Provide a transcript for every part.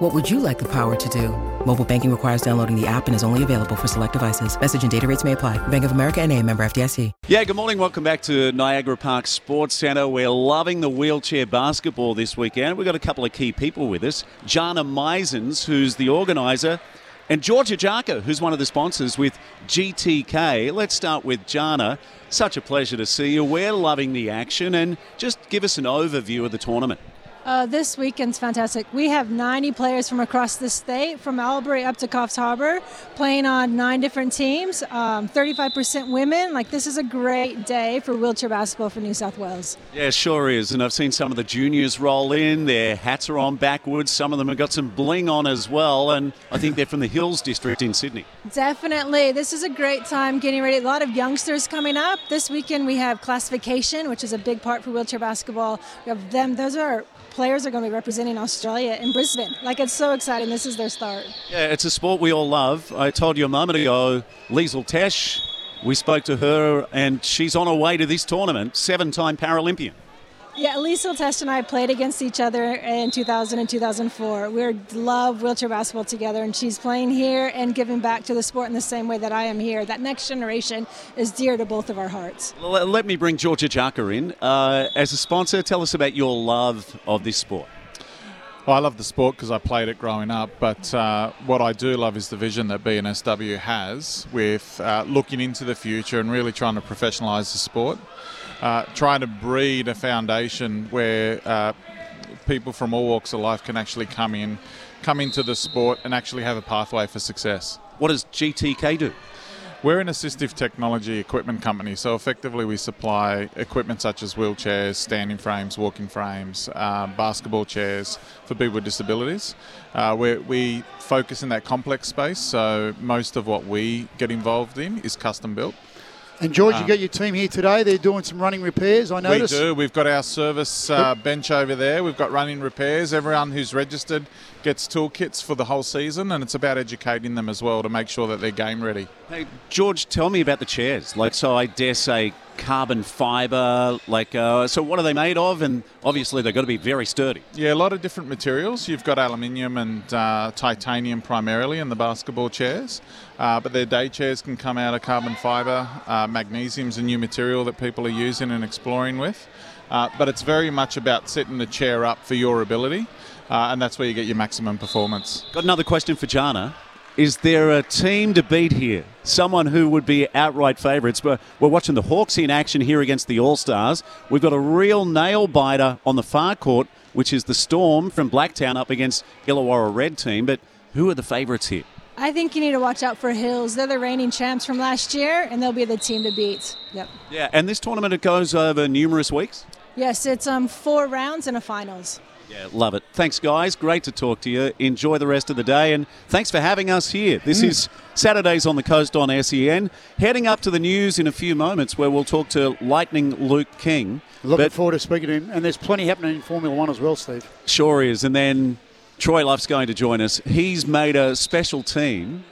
What would you like the power to do? Mobile banking requires downloading the app and is only available for select devices. Message and data rates may apply. Bank of America and a member FDIC. Yeah, good morning. Welcome back to Niagara Park Sports Centre. We're loving the wheelchair basketball this weekend. We've got a couple of key people with us. Jana Meisens, who's the organiser, and Georgia Jarka, who's one of the sponsors with GTK. Let's start with Jana. Such a pleasure to see you. We're loving the action and just give us an overview of the tournament. Uh, this weekend's fantastic. We have 90 players from across the state, from Albury up to Coffs Harbour, playing on nine different teams. Um, 35% women. Like this is a great day for wheelchair basketball for New South Wales. Yeah, sure is. And I've seen some of the juniors roll in. Their hats are on backwards. Some of them have got some bling on as well. And I think they're from the Hills District in Sydney. Definitely. This is a great time getting ready. A lot of youngsters coming up. This weekend we have classification, which is a big part for wheelchair basketball. We have them. Those are players are going to be representing Australia in Brisbane. Like it's so exciting. This is their start. Yeah, it's a sport we all love. I told you a moment ago, Liesl Tesch, we spoke to her and she's on her way to this tournament, seven time Paralympian. Yeah, Liesl Tesch and I played against each other in 2000 and 2004. We love wheelchair basketball together, and she's playing here and giving back to the sport in the same way that I am here. That next generation is dear to both of our hearts. Let me bring Georgia Jarka in. Uh, as a sponsor, tell us about your love of this sport. I love the sport because I played it growing up, but uh, what I do love is the vision that BNSW has with uh, looking into the future and really trying to professionalise the sport uh, trying to breed a foundation where uh, people from all walks of life can actually come in, come into the sport, and actually have a pathway for success. What does GTK do? We're an assistive technology equipment company, so effectively we supply equipment such as wheelchairs, standing frames, walking frames, uh, basketball chairs for people with disabilities. Uh, we focus in that complex space, so most of what we get involved in is custom built. And George, you got your team here today. They're doing some running repairs. I noticed. We do. We've got our service uh, bench over there. We've got running repairs. Everyone who's registered gets toolkits for the whole season, and it's about educating them as well to make sure that they're game ready. Hey, George, tell me about the chairs. Like, so I dare say carbon fiber. Like, uh, so what are they made of? And obviously, they've got to be very sturdy. Yeah, a lot of different materials. You've got aluminium and uh, titanium primarily in the basketball chairs, uh, but their day chairs can come out of carbon fiber. Uh, magnesium's a new material that people are using and exploring with. Uh, but it's very much about setting the chair up for your ability, uh, and that's where you get your maximum performance. Got another question for Jana. Is there a team to beat here? Someone who would be outright favourites? But we're watching the Hawks in action here against the All Stars. We've got a real nail biter on the far court, which is the Storm from Blacktown up against Illawarra Red team. But who are the favourites here? I think you need to watch out for Hills. They're the reigning champs from last year, and they'll be the team to beat. Yep. Yeah, and this tournament it goes over numerous weeks. Yes, it's um four rounds and a finals. Yeah, love it. Thanks, guys. Great to talk to you. Enjoy the rest of the day, and thanks for having us here. This mm. is Saturdays on the Coast on SEN. Heading up to the news in a few moments, where we'll talk to Lightning Luke King. Looking but, forward to speaking to him, and there's plenty happening in Formula One as well, Steve. Sure is, and then Troy Luff's going to join us. He's made a special team,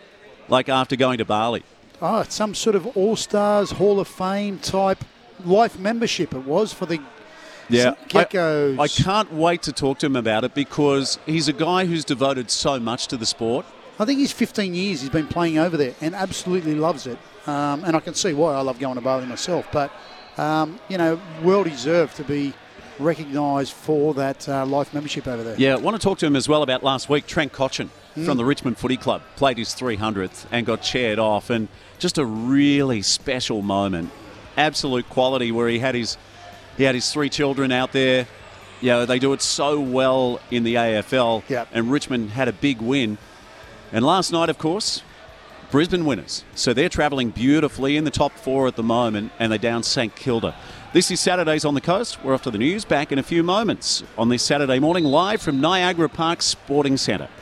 like after going to Bali. Oh, it's some sort of All Stars Hall of Fame type life membership. It was for the yeah, geckos. I, I, can't wait to talk to him about it because he's a guy who's devoted so much to the sport. I think he's 15 years he's been playing over there and absolutely loves it. Um, and I can see why I love going to Bali myself. But, um, you know, well deserved to be recognised for that uh, life membership over there. Yeah, I want to talk to him as well about last week. Trent Cotchin mm. from the Richmond Footy Club played his 300th and got chaired off. And just a really special moment. Absolute quality where he had his he had his three children out there. You know, they do it so well in the AFL. Yep. And Richmond had a big win. And last night, of course, Brisbane winners. So they're travelling beautifully in the top four at the moment, and they down St Kilda. This is Saturdays on the Coast. We're off to the news. Back in a few moments on this Saturday morning, live from Niagara Park Sporting Centre.